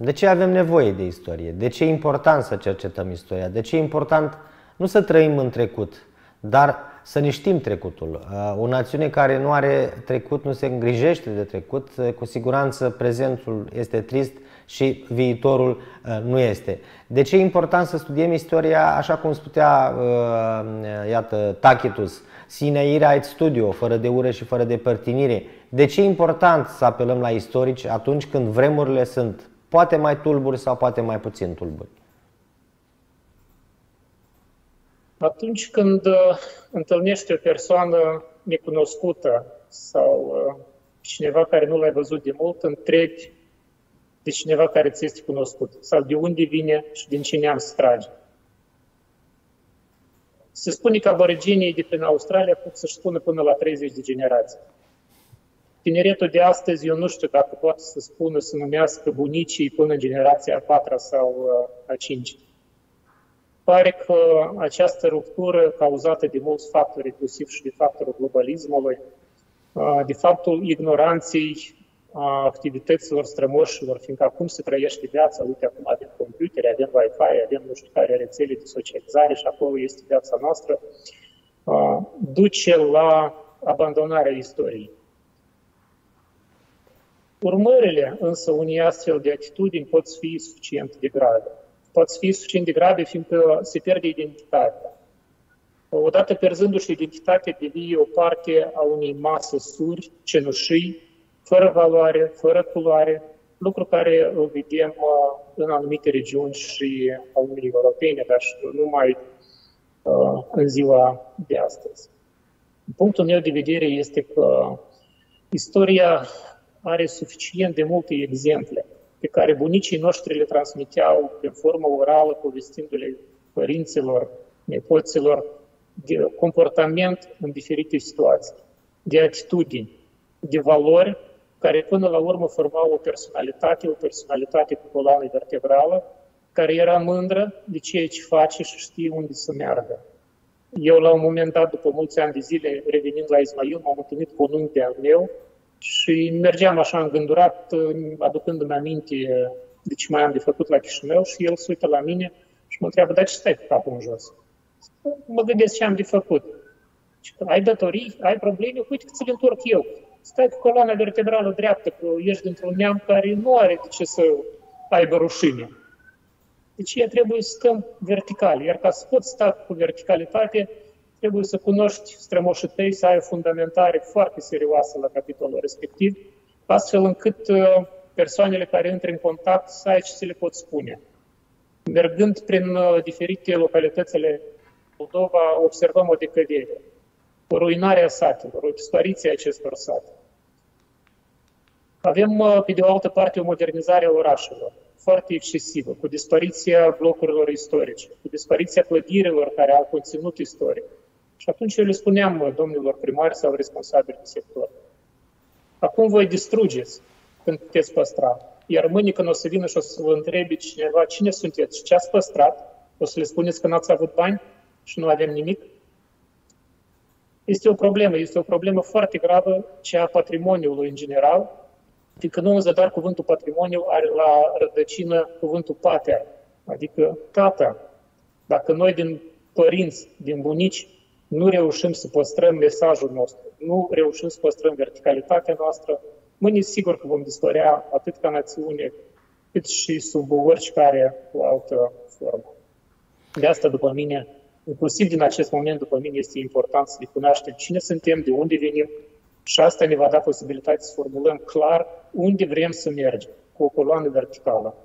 De ce avem nevoie de istorie? De ce e important să cercetăm istoria? De ce e important nu să trăim în trecut, dar să ne știm trecutul. Uh, o națiune care nu are trecut, nu se îngrijește de trecut, uh, cu siguranță prezentul este trist și viitorul uh, nu este. De ce e important să studiem istoria, așa cum spunea, iată, Tacitus, sine ira et studio, fără de ură și fără de părtinire. De ce e important să apelăm la istorici atunci când vremurile sunt poate mai tulburi sau poate mai puțin tulburi? Atunci când uh, întâlnești o persoană necunoscută sau uh, cineva care nu l-ai văzut de mult, întrebi de cineva care ți este cunoscut sau de unde vine și din cine am să trage. Se spune că aborigenii de prin Australia pot să-și spună până la 30 de generații. Tineretul de astăzi, eu nu știu dacă poate să spună, să numească bunicii până în generația a patra sau uh, a cincea pare că această ruptură cauzată de mulți factori, inclusiv și de factorul globalismului, de faptul ignoranței a activităților strămoșilor, fiindcă acum se trăiește viața, uite, acum avem computere, avem Wi-Fi, avem nu știu care rețele de socializare și acolo este viața noastră, duce la abandonarea istoriei. Urmările însă unei astfel de atitudini pot fi suficient de grave poți fi suficient de grave, fiindcă se pierde identitatea. Odată pierzându-și identitatea, devii o parte a unei mase suri, cenușii, fără valoare, fără culoare, lucru care îl vedem uh, în anumite regiuni și a Uniunii Europene, dar și nu numai uh, în ziua de astăzi. Punctul meu de vedere este că istoria are suficient de multe exemple pe care bunicii noștri le transmiteau în formă orală, povestindu-le părinților, nepoților, de comportament în diferite situații, de atitudini, de valori care până la urmă formau o personalitate, o personalitate cu coloană vertebrală, care era mândră de ceea ce face și știe unde să meargă. Eu, la un moment dat, după mulți ani de zile, revenind la Ismail, m-am întâlnit cu un unchi al meu, și mergeam așa îngândurat, aducându-mi aminte de ce mai am de făcut la Chișinău și el se uită la mine și mă întreabă, dar ce stai cu capul în jos? Mă gândesc ce am de făcut. Și ai datorii, ai probleme, uite că ți le întorc eu. Stai cu coloana vertebrală dreaptă, că ești dintr-un neam care nu are de ce să aibă rușine. Deci ea trebuie să stăm vertical. Iar ca să poți sta cu verticalitate, trebuie să cunoști strămoșii tăi, să ai o fundamentare foarte serioasă la capitolul respectiv, astfel încât uh, persoanele care intră în contact să ai ce să le pot spune. Mergând prin uh, diferite localitățile Moldova, observăm o decădere, o ruinare a satelor, o dispariție a acestor sate. Avem, uh, pe de o altă parte, o modernizare a orașelor, foarte excesivă, cu dispariția blocurilor istorice, cu dispariția clădirilor care au conținut istoric, și atunci eu le spuneam domnilor primari sau responsabili de sector. Acum voi distrugeți când puteți păstra. Iar mâine când o să vină și o să vă întrebi cineva cine sunteți și ce ați păstrat, o să le spuneți că n-ați avut bani și nu avem nimic. Este o problemă, este o problemă foarte gravă, cea a patrimoniului în general, fiindcă nu în zadar cuvântul patrimoniu are la rădăcină cuvântul pater, adică tata. Dacă noi din părinți, din bunici, nu reușim să păstrăm mesajul nostru, nu reușim să păstrăm verticalitatea noastră, mâine sigur că vom dispărea atât ca națiune, cât și sub oricare o altă formă. De asta, după mine, inclusiv din acest moment, după mine, este important să ne cunoaștem cine suntem, de unde venim și asta ne va da posibilitatea să formulăm clar unde vrem să mergem, cu o coloană verticală.